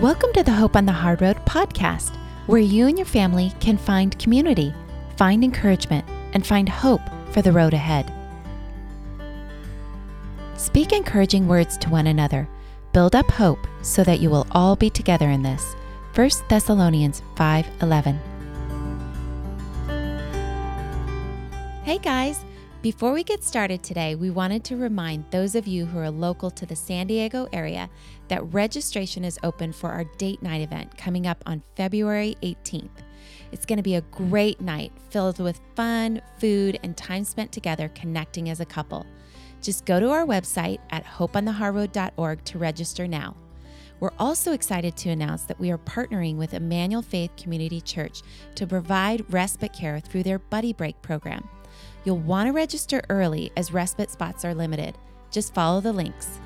Welcome to the Hope on the Hard Road podcast, where you and your family can find community, find encouragement, and find hope for the road ahead. Speak encouraging words to one another. Build up hope so that you will all be together in this. 1 Thessalonians 5:11. Hey guys, before we get started today, we wanted to remind those of you who are local to the San Diego area that registration is open for our date night event coming up on February 18th. It's going to be a great night filled with fun, food, and time spent together connecting as a couple. Just go to our website at hopeonthehardroad.org to register now. We're also excited to announce that we are partnering with Emmanuel Faith Community Church to provide respite care through their Buddy Break program. You'll want to register early as respite spots are limited. Just follow the links.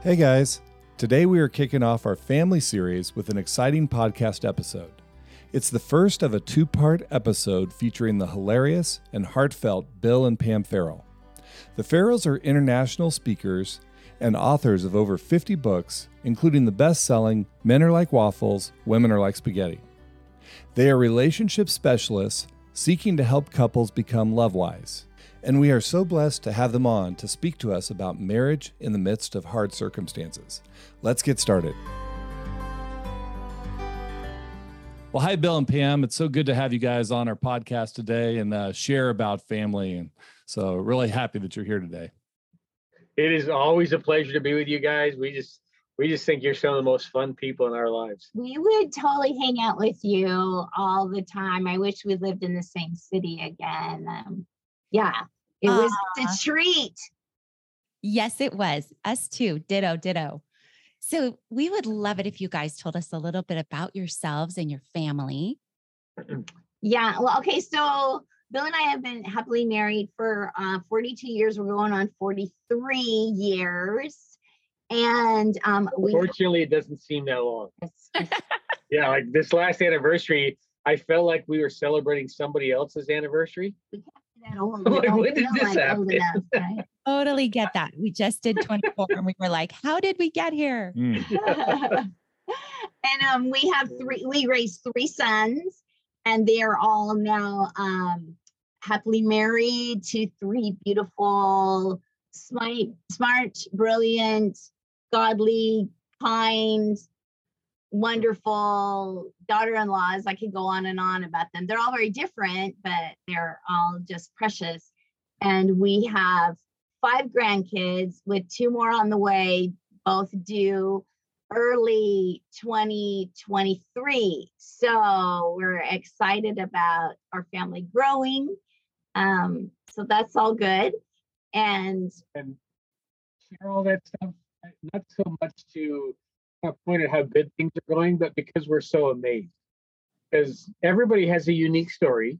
Hey guys, today we are kicking off our family series with an exciting podcast episode. It's the first of a two part episode featuring the hilarious and heartfelt Bill and Pam Farrell. The Farrells are international speakers and authors of over 50 books, including the best selling Men Are Like Waffles, Women Are Like Spaghetti. They are relationship specialists seeking to help couples become love wise. And we are so blessed to have them on to speak to us about marriage in the midst of hard circumstances. Let's get started. Well, hi, Bill and Pam. It's so good to have you guys on our podcast today and uh, share about family. And so, really happy that you're here today. It is always a pleasure to be with you guys. We just we just think you're some of the most fun people in our lives. We would totally hang out with you all the time. I wish we lived in the same city again. Um, yeah, it was a treat. Yes, it was. Us too. Ditto, ditto. So we would love it if you guys told us a little bit about yourselves and your family. Yeah. Well, okay. So Bill and I have been happily married for uh, 42 years. We're going on 43 years. And um, we, Fortunately, it doesn't seem that long. Yeah, like this last anniversary, I felt like we were celebrating somebody else's anniversary. that old, Like, we don't when did this like happen? enough, right? Totally get that. We just did 24 and we were like, how did we get here? Mm. and um, we have three. We raised three sons, and they are all now um, happily married to three beautiful, smart, smart, brilliant, godly, kind, wonderful daughter-in-laws. I could go on and on about them. They're all very different, but they're all just precious. And we have five grandkids with two more on the way, both due early 2023. So we're excited about our family growing. Um, so that's all good. And and share all that stuff. Not so much to point at how good things are going, but because we're so amazed. Because everybody has a unique story.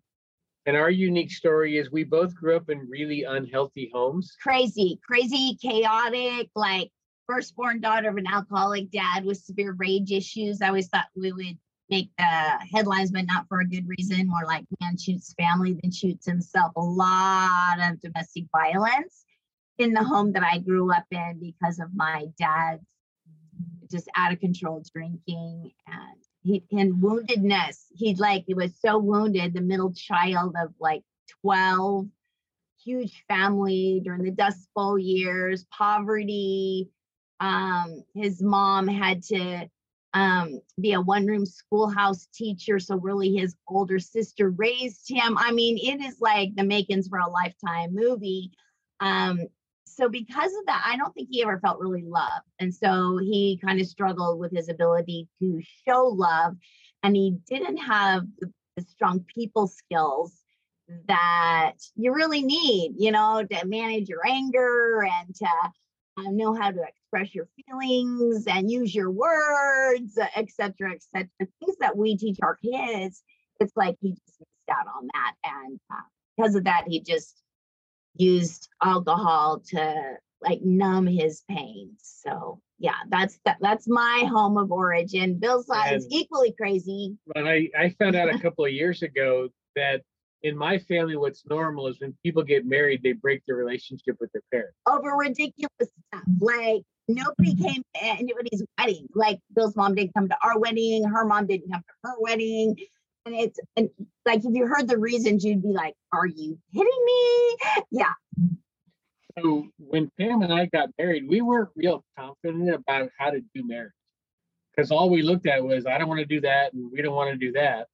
And our unique story is we both grew up in really unhealthy homes. crazy, crazy, chaotic, like firstborn daughter of an alcoholic dad with severe rage issues. I always thought we would make the headlines, but not for a good reason. More like man shoots family than shoots himself. A lot of domestic violence in the home that I grew up in because of my dad's just out of control drinking and he and woundedness. He like he was so wounded, the middle child of like 12 huge family during the Dust Bowl years, poverty. Um, his mom had to um, be a one room schoolhouse teacher. So, really, his older sister raised him. I mean, it is like the makings for a lifetime movie. Um, so, because of that, I don't think he ever felt really loved. And so, he kind of struggled with his ability to show love. And he didn't have the, strong people skills that you really need, you know, to manage your anger and to uh, know how to express your feelings and use your words, et cetera, et cetera. Things that we teach our kids, it's like he just missed out on that. And uh, because of that, he just used alcohol to like numb his pain. So yeah, that's that, that's my home of origin. Bill's side is equally crazy. And I, I found out a couple of years ago that in my family, what's normal is when people get married, they break their relationship with their parents. over ridiculous stuff. Like nobody came to anybody's wedding. Like Bill's mom didn't come to our wedding. Her mom didn't come to her wedding. And it's and like if you heard the reasons, you'd be like, "Are you kidding me?" Yeah, So when Pam and I got married, we weren't real confident about how to do marriage because all we looked at was, I don't want to do that, and we don't want to do that.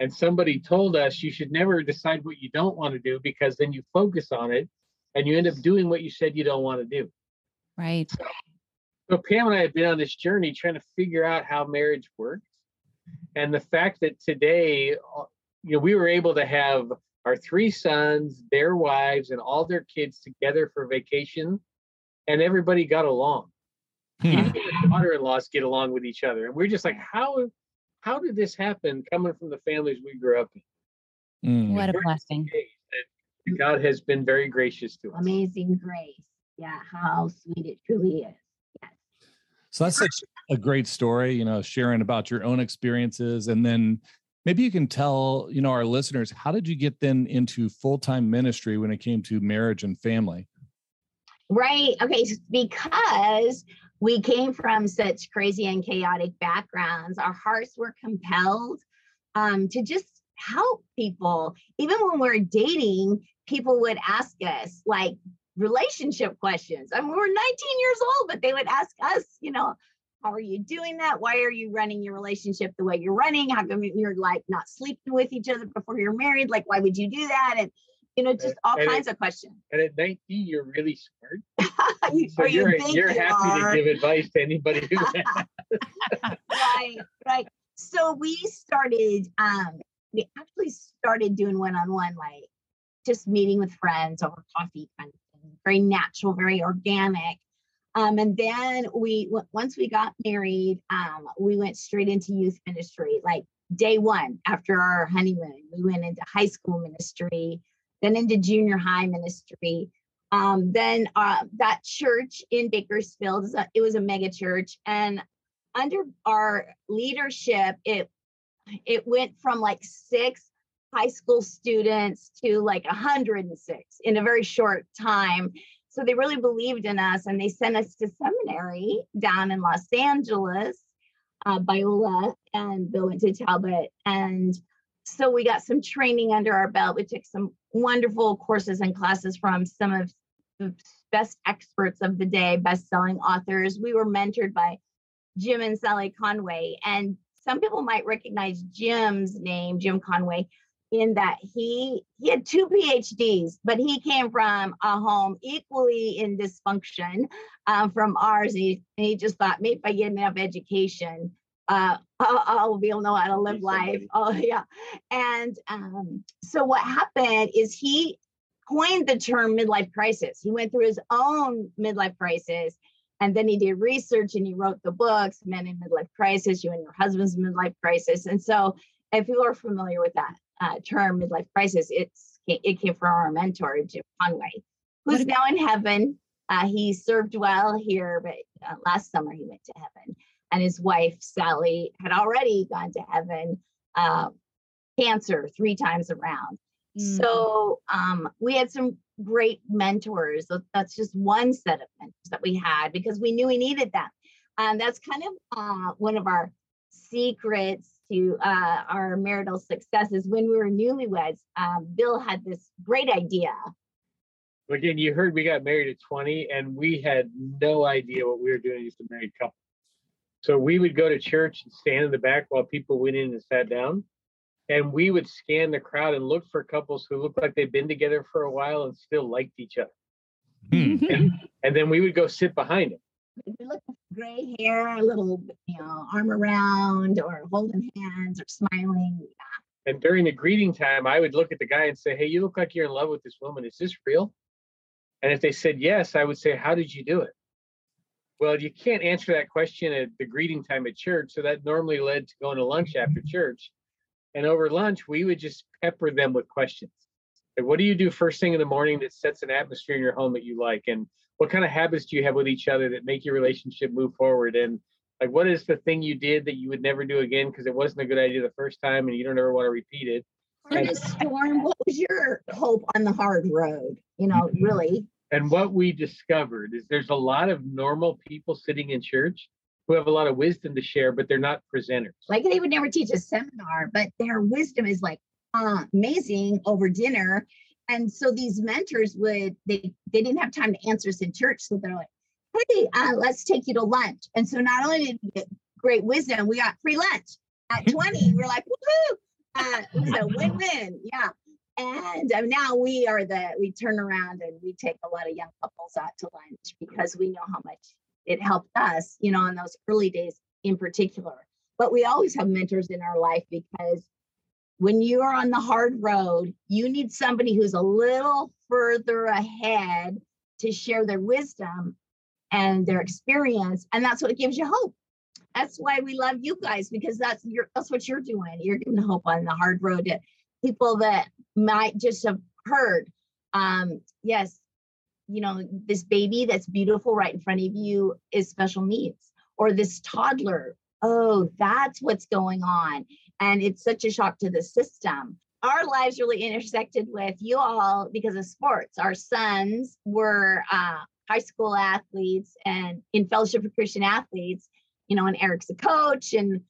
And somebody told us you should never decide what you don't want to do because then you focus on it and you end up doing what you said you don't want to do. Right. So Pam and I have been on this journey trying to figure out how marriage works. And the fact that today, uh, you know, we were able to have our three sons, their wives, and all their kids together for vacation, and everybody got along. Even the daughter-in-laws get along with each other. And we're just like, how how did this happen coming from the families we grew up in? Mm. What a blessing. God has been very gracious to us. amazing grace. Yeah, how sweet it truly is. So that's such a great story, you know, sharing about your own experiences. And then maybe you can tell, you know, our listeners, how did you get then into full-time ministry when it came to marriage and family? Right. Okay. Because we came from such crazy and chaotic backgrounds, our hearts were compelled um, to just help people. Even when we are dating, people would ask us like relationship questions. I mean, we we're 19 years old, but they would ask us, you know, how are you doing that? Why are you running your relationship the way you're running? How come you're like not sleeping with each other before you're married? Like, why would you do that? And you know, just all and kinds of questions. And at 19, you're really smart. You- So you you're think you're you happy are. to give advice to anybody who right, right. So we started, um, we actually started doing one-on-one, like just meeting with friends over coffee kind of very natural, very organic. Um, and then we, once we got married, um, we went straight into youth ministry, like day one after our honeymoon. We went into high school ministry, then into junior high ministry. Um, then uh, that church in Bakersfield, it was a mega church, and under our leadership, it it went from like six high school students to like 106 in a very short time. So they really believed in us, and they sent us to seminary down in Los Angeles. Uh, Biola and Bill went to Talbot, and so we got some training under our belt. We took some wonderful courses and classes from some of the best experts of the day, best-selling authors. We were mentored by Jim and Sally Conway. And some people might recognize Jim's name, Jim Conway, in that he he had two PhDs, but he came from a home equally in dysfunction um, from ours. He, and he just thought maybe if I get enough education, uh, I'll, I'll be able to know how to live life. Oh yeah. And um, so what happened is he coined the term midlife crisis. He went through his own midlife crisis and then he did research and he wrote the books, Men in Midlife Crisis, You and Your Husband's Midlife Crisis. And so, if you are familiar with that uh, term, midlife crisis, it's it came from our mentor, Jim Conway, who's What- now in heaven. Uh, he served well here, but uh, last summer he went to heaven. And his wife, Sally, had already gone to heaven, uh, cancer three times around. Mm. So um, we had some great mentors. That's just one set of mentors that we had because we knew we needed them. And that's kind of uh, one of our secrets to uh, our marital successes. When we were newlyweds, um, Bill had this great idea. Again, you heard we got married at 20 and we had no idea what we were doing as a married couple. So we would go to church and stand in the back while people went in and sat down. And we would scan the crowd and look for couples who looked like they'd been together for a while and still liked each other. Hmm. And then we would go sit behind them. If you're looking for gray hair, a little, you know, arm around or holding hands or smiling. And during the greeting time, I would look at the guy and say, Hey, you look like you're in love with this woman. Is this real? And if they said yes, I would say, How did you do it? Well, you can't answer that question at the greeting time at church. So that normally led to going to lunch after church. And over lunch, we would just pepper them with questions. Like, what do you do first thing in the morning that sets an atmosphere in your home that you like? And what kind of habits do you have with each other that make your relationship move forward? And like, what is the thing you did that you would never do again because it wasn't a good idea the first time and you don't ever want to repeat it? hardest storm? What was your hope on the hard road? You know, mm-hmm. really. And what we discovered is there's a lot of normal people sitting in church who have a lot of wisdom to share, but they're not presenters. Like they would never teach a seminar, but their wisdom is like amazing over dinner. And so these mentors would they they didn't have time to answer us in church, so they're like, "Hey, uh, let's take you to lunch." And so not only did we get great wisdom, we got free lunch at twenty. we're like, "Woohoo!" Uh, it was a win-win. Yeah. And uh, now we are the we turn around and we take a lot of young couples out to lunch because we know how much it helped us, you know, in those early days in particular. But we always have mentors in our life because when you are on the hard road, you need somebody who's a little further ahead to share their wisdom and their experience. And that's what gives you hope. That's why we love you guys because that's your that's what you're doing. You're giving hope on the hard road to people that might just have heard. Um, yes, you know, this baby that's beautiful right in front of you is special needs, or this toddler. Oh, that's what's going on. And it's such a shock to the system. Our lives really intersected with you all because of sports. Our sons were uh, high school athletes and in Fellowship for Christian Athletes, you know, and Eric's a coach. And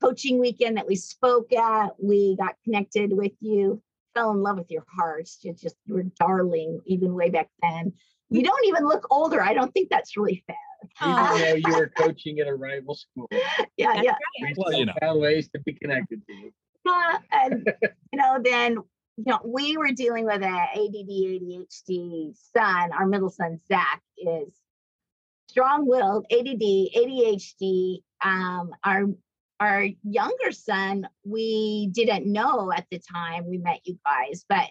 coaching weekend that we spoke at, we got connected with you fell in love with your hearts. You just you were darling even way back then. You don't even look older. I don't think that's really fair. Even though you were coaching at a rival school. Yeah, yeah. We Well, you know. found ways to be connected to you. Uh, and you know, then you know, we were dealing with a ADD, ADHD son. Our middle son Zach is strong-willed, ADD, ADHD. Um, our our younger son, we didn't know at the time we met you guys, but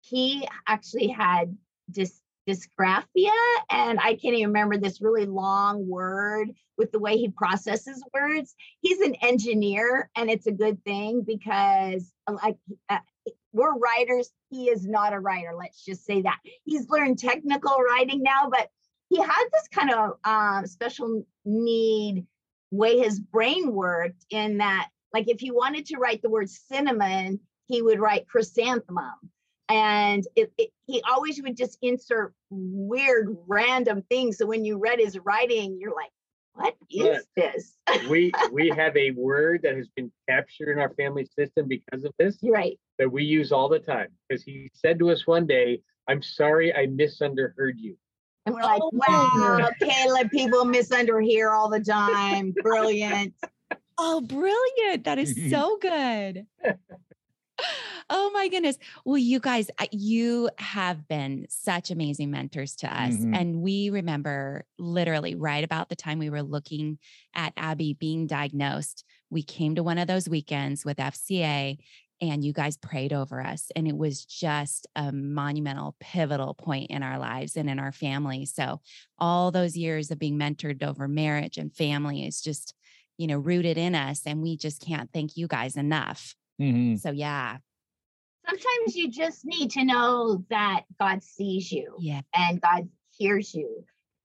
he actually had dys- dysgraphia, and I can't even remember this really long word with the way he processes words. He's an engineer, and it's a good thing because, uh, like, uh, we're writers. He is not a writer. Let's just say that he's learned technical writing now, but he had this kind of um, special need way his brain worked in that like if he wanted to write the word cinnamon he would write chrysanthemum and it, it, he always would just insert weird random things so when you read his writing you're like what is this We we have a word that has been captured in our family system because of this right that we use all the time. Because he said to us one day, I'm sorry I misunderstood you. and we're like Oh, wow caleb people misunderhear all the time brilliant Oh, brilliant. That is so good. Oh my goodness. Well, you guys, you have been such amazing mentors to us. Mhm. And we remember literally right about the time we were looking at Abby being diagnosed, we came to one of those weekends with FCA and you guys prayed over us. And it was just a monumental, pivotal point in our lives and in our family. So, all those years of being mentored over marriage and family is just, you know, rooted in us. And we just can't thank you guys enough. Mhm. So, yeah. Sometimes you just need to know that god sees you Yeah. and God hears you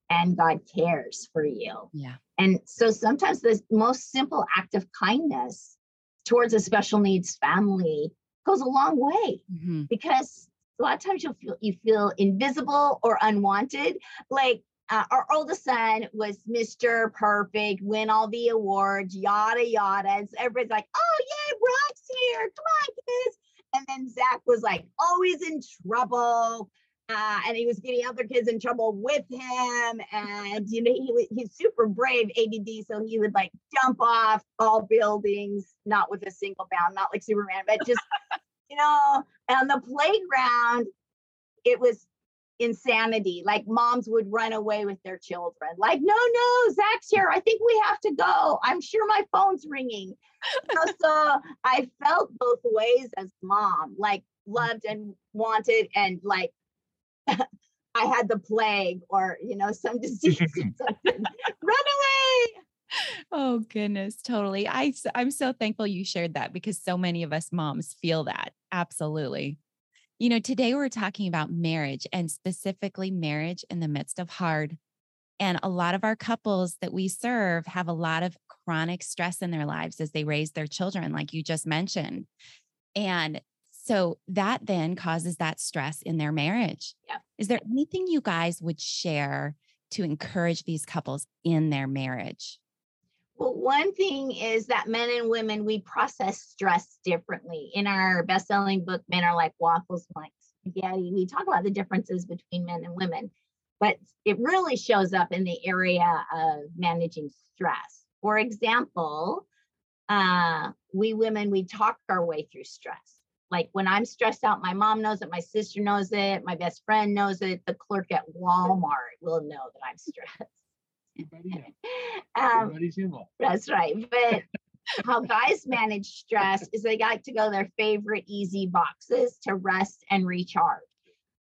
and God cares for you. Yeah. And so sometimes the most simple act of kindness towards a special needs family goes a long way Mhm. because a lot of times you'll feel you feel invisible or unwanted. Like uh, our oldest son was Mr. Perfect, win all the awards, yada yada. And so everybody's like, "Oh yay, Brock's here! Come on, kids!" And then Zach was like always in trouble, uh, and he was getting other kids in trouble with him. And you know, he he's super brave, ADD, so he would like jump off all buildings, not with a single bound, not like Superman, but just you know, on the playground, it was insanity. Like moms would run away with their children. Like, no, no, Zach's here. I think we have to go. I'm sure my phone's ringing. You know, so I felt both ways as mom, like loved and wanted, and like I had the plague or you know some disease or something. Run away. Oh goodness, totally. I I'm so thankful you shared that because so many of us moms feel that. Absolutely. You know, today we're talking about marriage and specifically marriage in the midst of hard. And a lot of our couples that we serve have a lot of chronic stress in their lives as they raise their children like you just mentioned. And So that then causes that stress in their marriage. Yep. Is there anything you guys would share to encourage these couples in their marriage? Well, one thing is that men and women, we process stress differently. In our best selling book, Men Are Like Waffles, Like Spaghetti, we talk about the differences between men and women, but it really shows up in the area of managing stress. For example, uh, we women, we talk our way through stress. Like when I'm stressed out, my mom knows it, my sister knows it, my best friend knows it, the clerk at Walmart will know that I'm stressed. Everybody. Um, Everybody's involved. that's right. But how guys manage stress is they like to go their favorite easy boxes to rest and recharge.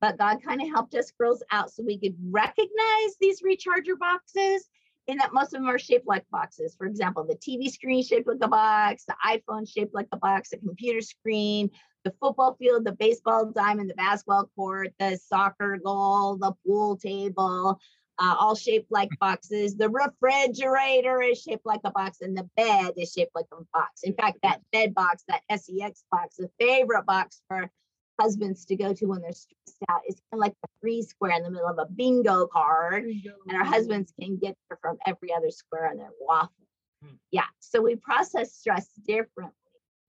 But God kind of helped us girls out so we could recognize these recharger boxes in that most of them are shaped like boxes. For example, the TV screen shaped like a box, the iPhone shaped like a box, the computer screen, the football field, the baseball diamond, the basketball court, the soccer goal, the pool table, uh, all shaped like boxes. The refrigerator is shaped like a box, and the bed is shaped like a box. In fact, that bed box, that SEX box, the favorite box for husbands to go to when they're stressed out, is kind of like a three square in the middle of a bingo card, and our husbands can get there from every other square on their waffle. Hmm. Yeah, so we process stress differently.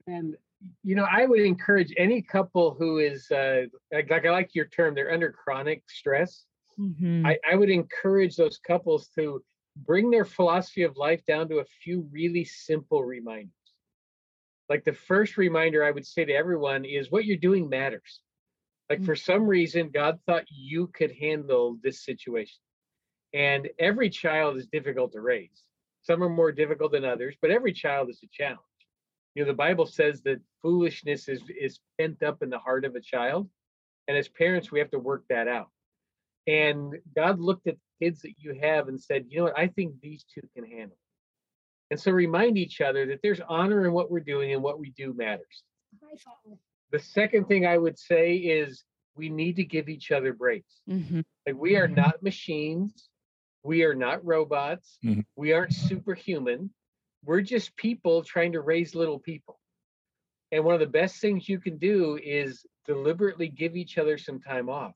And you know, I would encourage any couple who is uh, like, like I like your term, they're under chronic stress. Mhm. I, I would encourage those couples to bring their philosophy of life down to a few really simple reminders. Like the first reminder I would say to everyone is what you're doing matters. Like for some reason, God thought you could handle this situation. And every child is difficult to raise. Some are more difficult than others, but every child is a challenge. You know, the Bible says that foolishness is is pent up in the heart of a child. And as parents, we have to work that out. And God looked at the kids that you have and said, you know what, I think these two can handle. it." And so remind each other that there's honor in what we're doing and what we do matters. The second thing I would say is we need to give each other breaks. Mhm. Like we are not machines. We are not robots. Mhm. We aren't superhuman. We're just people trying to raise little people. And one of the best things you can do is deliberately give each other some time off.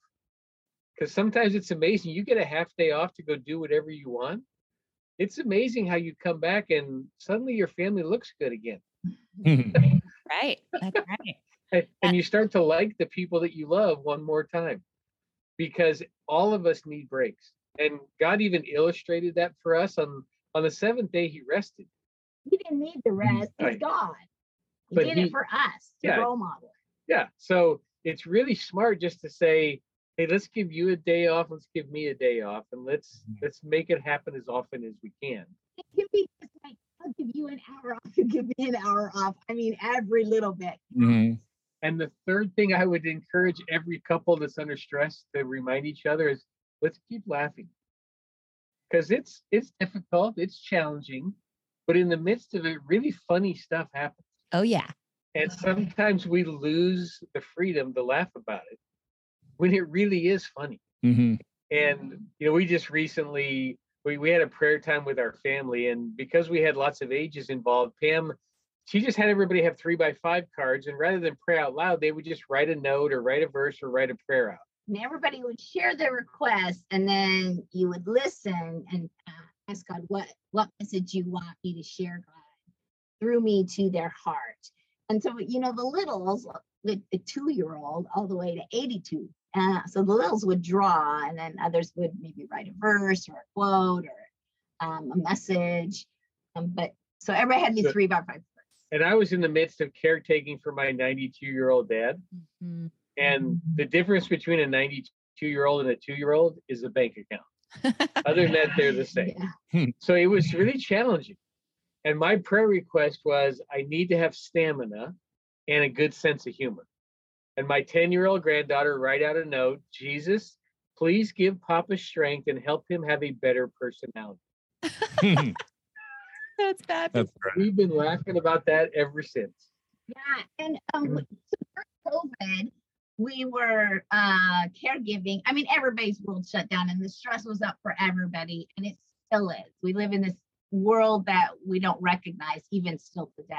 Because sometimes it's amazing. You get a half day off to go do whatever you want. It's amazing how you come back and suddenly your family looks good again. Right. That's right. and, and you start to like the people that you love one more time because all of us need breaks and god even illustrated that for us on on the seventh day he rested He didn't need the mm, rest. He's Right. God. He But did he- it for us to yeah. role model. yeah so it's really smart just to say hey let's give you a day off let's give me a day off and let's let's make it happen as often as we can It can be just like, I'll give you an hour off, you give me an hour off. I mean, every little bit. Mhm. and the third thing i would encourage every couple that's under stress to remind each other is let's keep laughing because it's it's difficult it's challenging but in the midst of it really funny stuff happens Oh, yeah. and sometimes we lose the freedom to laugh about it when it really is funny Mhm. and you know we just recently we, we had a prayer time with our family and because we had lots of ages involved pam she just had everybody have three by five cards and rather than pray out loud they would just write a note or write a verse or write a prayer out And everybody would share their request, and then you would listen and uh, ask God, what what message you want me to share, God, through me to their heart. And so, you know, the littles, the, the two year old, all the way to 82. Uh, so the littles would draw, and then others would maybe write a verse or a quote or um, a message. Um, but so everybody had these So- three by five cards. and i was in the midst of caretaking for my 92 year old dad Mhm. and the difference between a 92 year old and a two year old is a bank account other than that they're the same Yeah. So it was really challenging. And my prayer request was I need to have stamina and a good sense of humor. And my 10 year old granddaughter write out a note Jesus, please give Papa strength and help him have a better personality. That's fabulous. That's. We've been laughing about that ever since. Yeah, and um, w- COVID, we were uh caregiving. I mean, everybody's world shut down, and the stress was up for everybody, and it still is. We live in this world that we don't recognize even still today.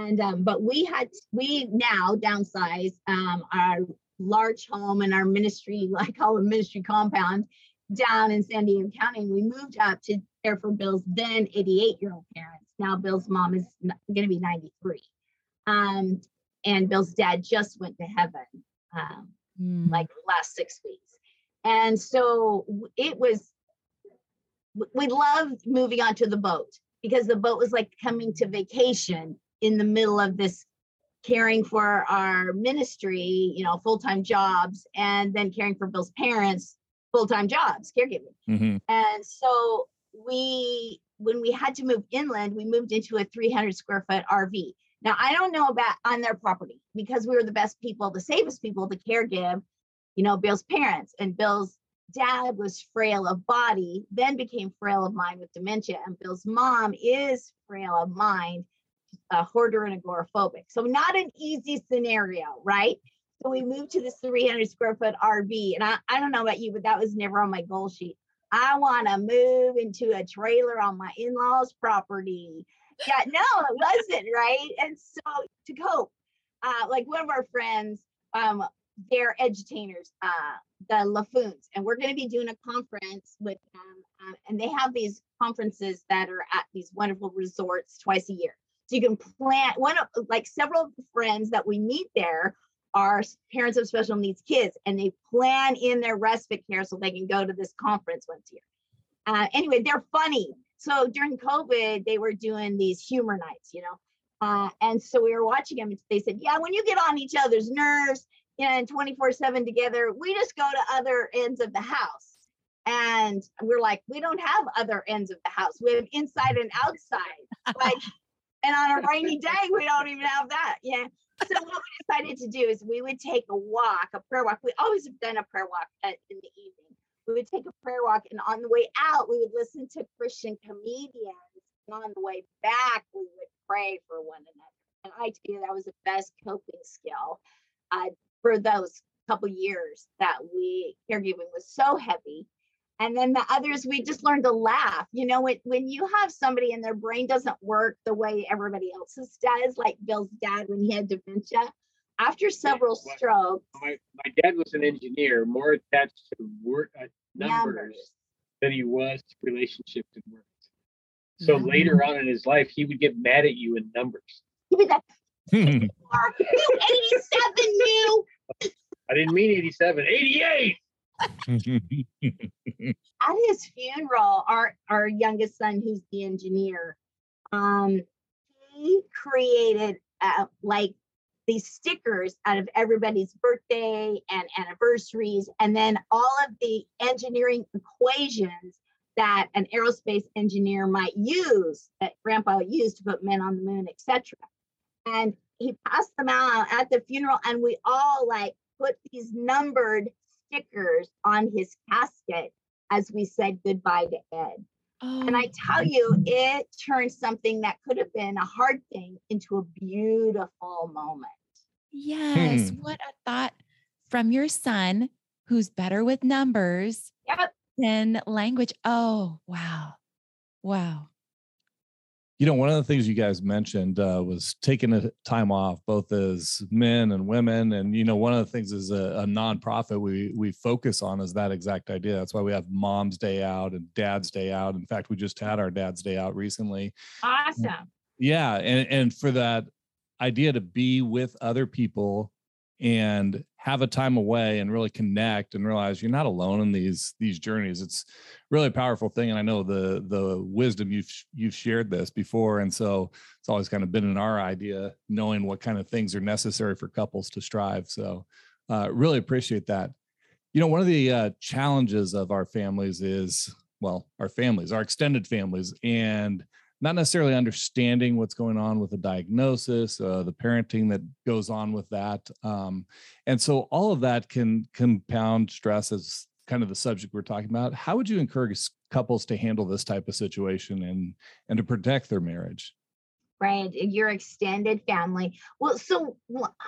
And um, but we had we now downsize um, our large home and our ministry, I call it ministry compound, down in San Diego County. And we moved up to care for Bill's then 88 year old parents. Now Bill's mom is going to be 93. Um, and Bill's dad just went to heaven um, mm. like last six weeks. And so it was, we loved moving onto the boat because the boat was like coming to vacation in the middle of this caring for our ministry, you know, full time jobs, and then caring for Bill's parents, full time jobs, caregiving. Mm-hmm. And so we, when we had to move inland, we moved into a 300 square foot RV. Now, I don't know about on their property because we were the best people, the safest people to care give, you know, Bill's parents. And Bill's dad was frail of body, then became frail of mind with dementia. And Bill's mom is frail of mind, a hoarder and agoraphobic. So, not an easy scenario, right? So, we moved to this 300 square foot RV. And I, I don't know about you, but that was never on my goal sheet. I want to move into a trailer on my in law's property yeah, no, it wasn't right. And so to cope, uh, like one of our friends, um, they're edutators, uh, the Laffoons, and we're going to be doing a conference with them. Um, and they have these conferences that are at these wonderful resorts twice a year. So you can plan one of like several friends that we meet there are parents of special needs kids, and they plan in their respite care so they can go to this conference once a year. Uh, anyway, they're funny. So during COVID, they were doing these humor nights, you know. Uh, and so we were watching them. They said, "Yeah, when you get on each other's nerves, and 24/7 together, we just go to other ends of the house." And we're like, "We don't have other ends of the house. We have inside and outside." Like, and on a rainy day, we don't even have that. Yeah. So what we decided to do is we would take a walk, a prayer walk. We always have done a prayer walk at, in the evening we would take a prayer walk and on the way out we would listen to christian comedians and on the way back we would pray for one another and i tell you that was the best coping skill uh, for those couple years that we caregiving was so heavy and then the others we just learned to laugh you know when, when you have somebody and their brain doesn't work the way everybody else's does like bill's dad when he had dementia after several yeah, strokes my, my dad was an engineer more attached to work uh, numbers, numbers, than he was to relationships and words. So mm-hmm. later on in his life, he would get mad at you in numbers. He was like, 87 new. I didn't mean 87, 88. at his funeral, our our youngest son, who's the engineer, um, he created uh, like these stickers out of everybody's birthday and anniversaries, and then all of the engineering equations that an aerospace engineer might use that grandpa used to put men on the moon, etc. And he passed them out at the funeral, and we all like put these numbered stickers on his casket as we said goodbye to Ed. Oh. And I oh. tell you, it turned something that could have been a hard thing into a beautiful moment. Yes. Hmm. What a thought from your son who's better with numbers yep. than language. Oh, wow. Wow. You know, one of the things you guys mentioned uh, was taking a time off, both as men and women. And you know, one of the things is a, a nonprofit we we focus on is that exact idea. That's why we have Mom's Day Out and Dad's Day Out. In fact, we just had our Dad's Day Out recently. Awesome. Yeah, and and for that idea to be with other people and have a time away and really connect and realize you're not alone in these these journeys. It's really a powerful thing and i know the the wisdom you've you've shared this before and so it's always kind of been in our idea knowing what kind of things are necessary for couples to strive so uh, really appreciate that. You know one of the uh, challenges of our families is well our families our extended families and not necessarily understanding what's going on with the diagnosis, uh, the parenting that goes on with that. Um, and so all of that can compound stress as kind of the subject we're talking about. How would you encourage couples to handle this type of situation and and to protect their marriage? Right, your extended family. Well, so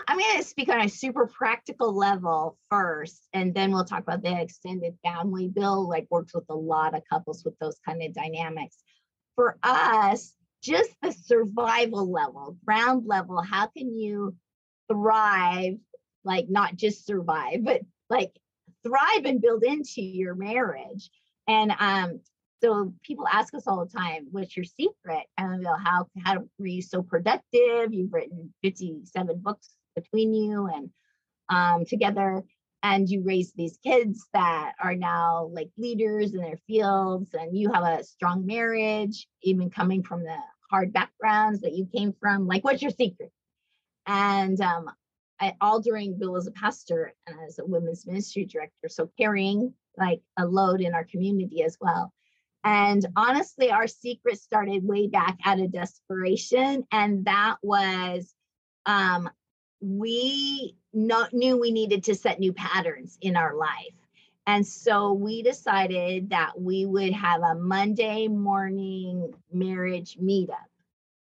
I'm going to speak on a super practical level first, and then we'll talk about the extended family. Bill like works with a lot of couples with those kind of dynamics for us, just the survival level, ground level. How can you thrive, like not just survive, but like thrive and build into your marriage? And um, so people ask us all the time, what's your secret? And go, how, how were you so productive? You've written 57 books between you and um, together and you raise these kids that are now like leaders in their fields and you have a strong marriage even coming from the hard backgrounds that you came from like what's your secret? And um, I, all during bill as a pastor and as a women's ministry director so carrying like a load in our community as well. And honestly our secret started way back out of desperation and that was um, we knew we needed to set new patterns in our life. And so we decided that we would have a Monday morning marriage meetup.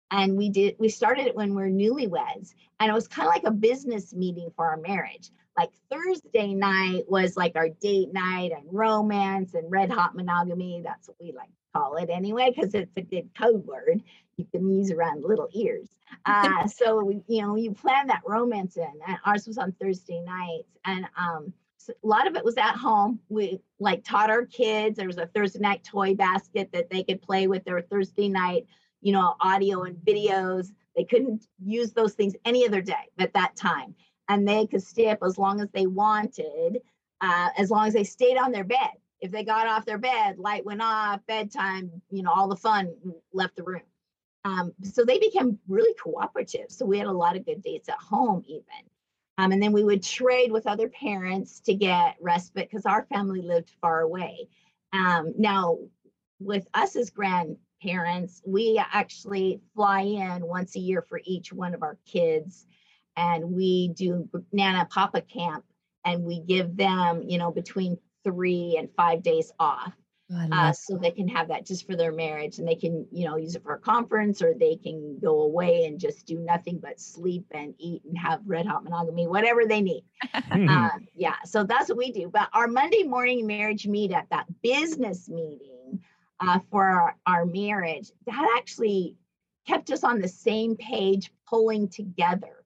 And we did, we started it when we we're newlyweds. And it was kind of like a business meeting for our marriage. Like Thursday night was like our date night and romance and red hot monogamy. That's what we like to call it anyway, because it's a good code word you can use around little ears. Uh, so we, you know, you plan that romance in. And ours was on Thursday nights, and um, so a lot of it was at home. We like taught our kids. There was a Thursday night toy basket that they could play with their Thursday night, you know, audio and videos. They couldn't use those things any other day at that time, and they could stay up as long as they wanted, uh, as long as they stayed on their bed. If they got off their bed, light went off, bedtime, you know, all the fun left the room. Um, so they became really cooperative. So we had a lot of good dates at home, even. Um, and then we would trade with other parents to get respite because our family lived far away. Um, now, with us as grandparents, we actually fly in once a year for each one of our kids, and we do Nana Papa Camp, and we give them, you know, between three and five days off uh, so they can have that just for their marriage and they can you know use it for a conference or they can go away and just do nothing but sleep and eat and have red hot monogamy whatever they need. Uh, yeah so that's what we do. But our monday morning marriage meet meetup that business meeting uh, for our, our marriage that actually kept us on the same page pulling together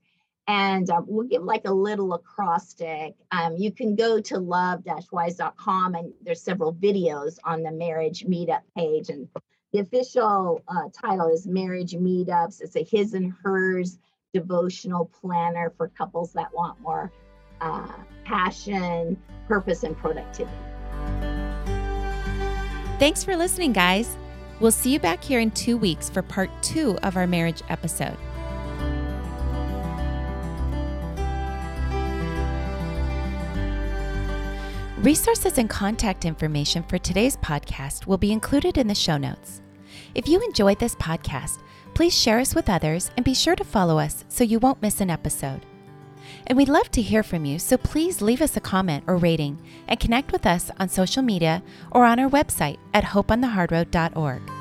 and um, we'll give like a little acrostic. Um, you can go to love-wise.com and there's several videos on the marriage meetup page. And the official uh, title is Marriage Meetups. It's a his and hers devotional planner for couples that want more uh, passion, purpose, and productivity. Thanks for listening, guys. We'll see you back here in two weeks for part two of our marriage episode. Resources and contact information for today's podcast will be included in the show notes. If you enjoyed this podcast, please share us with others and be sure to follow us so you won't miss an episode. And we'd love to hear from you, so please leave us a comment or rating and connect with us on social media or on our website at hopeonthehardroad.org.